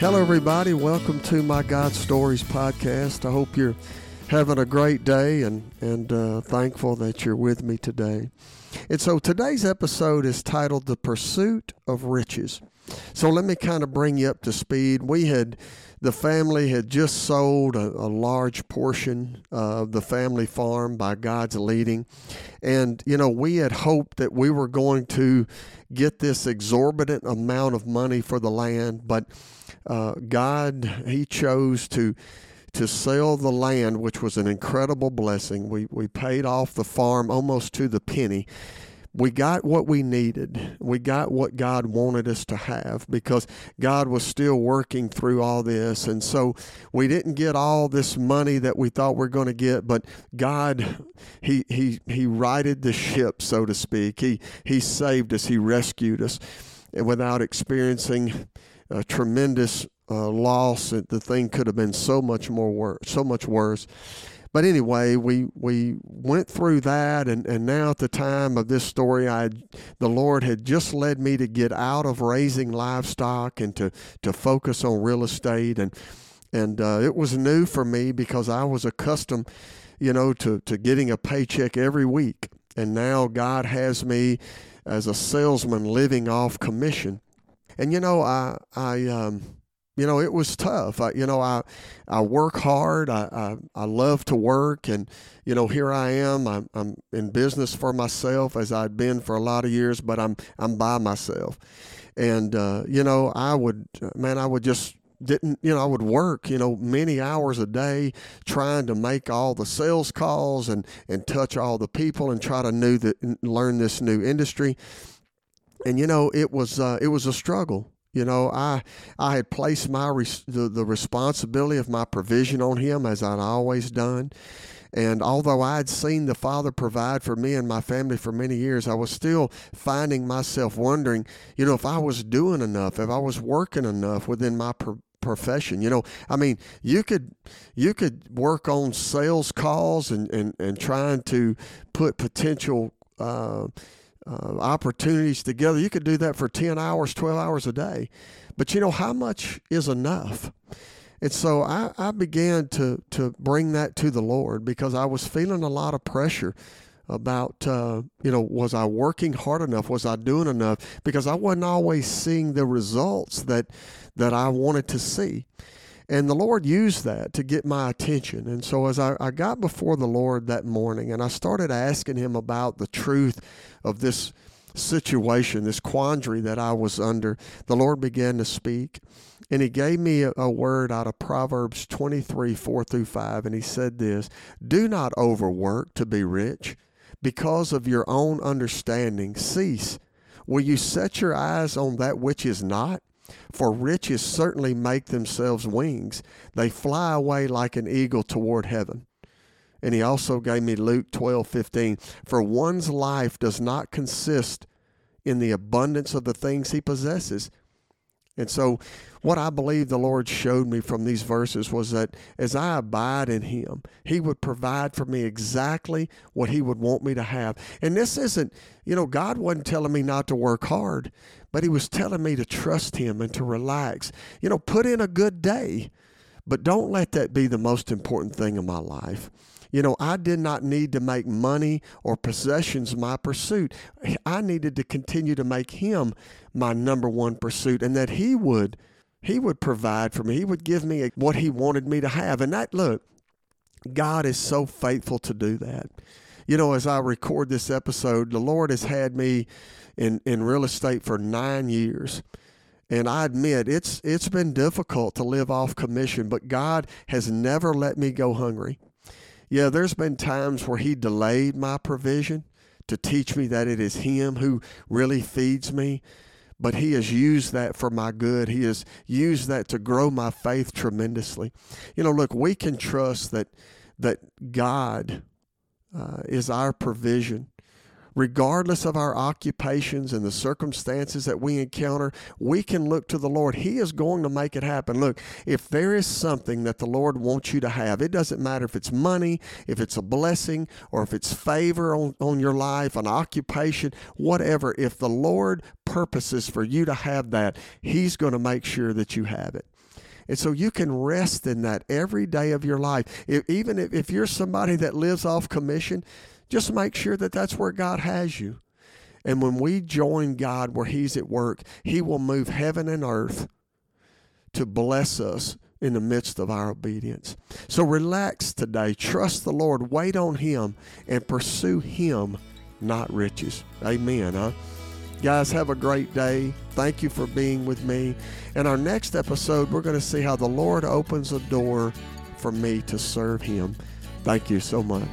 Hello, everybody. Welcome to my God Stories podcast. I hope you're having a great day and, and uh, thankful that you're with me today. And so today's episode is titled The Pursuit of Riches. So let me kind of bring you up to speed. We had, the family had just sold a, a large portion of the family farm by God's leading. And, you know, we had hoped that we were going to get this exorbitant amount of money for the land, but uh, God, He chose to to sell the land, which was an incredible blessing. We we paid off the farm almost to the penny. We got what we needed. We got what God wanted us to have because God was still working through all this. And so we didn't get all this money that we thought we are going to get, but God, He He He righted the ship, so to speak. He He saved us, He rescued us without experiencing a tremendous uh, loss. The thing could have been so much more worse, so much worse. But anyway, we we went through that, and, and now at the time of this story, I the Lord had just led me to get out of raising livestock and to to focus on real estate, and and uh, it was new for me because I was accustomed, you know, to to getting a paycheck every week, and now God has me as a salesman living off commission. And you know, I I um, you know, it was tough. I, you know, I I work hard. I, I I love to work, and you know, here I am. I'm I'm in business for myself as I'd been for a lot of years, but I'm I'm by myself, and uh, you know, I would man, I would just didn't you know I would work you know many hours a day trying to make all the sales calls and and touch all the people and try to new that learn this new industry and you know it was uh, it was a struggle. You know, I I had placed my res- the, the responsibility of my provision on him as I'd always done. And although I had seen the Father provide for me and my family for many years, I was still finding myself wondering, you know, if I was doing enough, if I was working enough within my pro- profession. You know, I mean, you could you could work on sales calls and and, and trying to put potential. Uh, uh, opportunities together. You could do that for 10 hours, 12 hours a day. But you know, how much is enough? And so I, I began to, to bring that to the Lord because I was feeling a lot of pressure about, uh, you know, was I working hard enough? Was I doing enough? Because I wasn't always seeing the results that, that I wanted to see. And the Lord used that to get my attention. And so as I, I got before the Lord that morning and I started asking Him about the truth of this situation, this quandary that I was under, the Lord began to speak. And He gave me a, a word out of Proverbs 23 4 through 5. And He said this Do not overwork to be rich. Because of your own understanding, cease. Will you set your eyes on that which is not? For riches certainly make themselves wings. They fly away like an eagle toward heaven. And he also gave me Luke 12, 15. For one's life does not consist in the abundance of the things he possesses. And so, what I believe the Lord showed me from these verses was that as I abide in Him, He would provide for me exactly what He would want me to have. And this isn't, you know, God wasn't telling me not to work hard but he was telling me to trust him and to relax. You know, put in a good day, but don't let that be the most important thing in my life. You know, I did not need to make money or possessions my pursuit. I needed to continue to make him my number one pursuit and that he would he would provide for me. He would give me what he wanted me to have. And that look, God is so faithful to do that. You know, as I record this episode, the Lord has had me in, in real estate for nine years. And I admit it's it's been difficult to live off commission, but God has never let me go hungry. Yeah, there's been times where He delayed my provision to teach me that it is Him who really feeds me. But He has used that for my good. He has used that to grow my faith tremendously. You know, look, we can trust that that God uh, is our provision regardless of our occupations and the circumstances that we encounter, we can look to the Lord. He is going to make it happen. Look, if there is something that the Lord wants you to have, it doesn't matter if it's money, if it's a blessing, or if it's favor on, on your life, an occupation, whatever. If the Lord purposes for you to have that, He's going to make sure that you have it. And so you can rest in that every day of your life. If, even if, if you're somebody that lives off commission, just make sure that that's where God has you. And when we join God where He's at work, He will move heaven and earth to bless us in the midst of our obedience. So relax today. Trust the Lord. Wait on Him and pursue Him, not riches. Amen, huh? Guys, have a great day. Thank you for being with me. In our next episode, we're going to see how the Lord opens a door for me to serve Him. Thank you so much.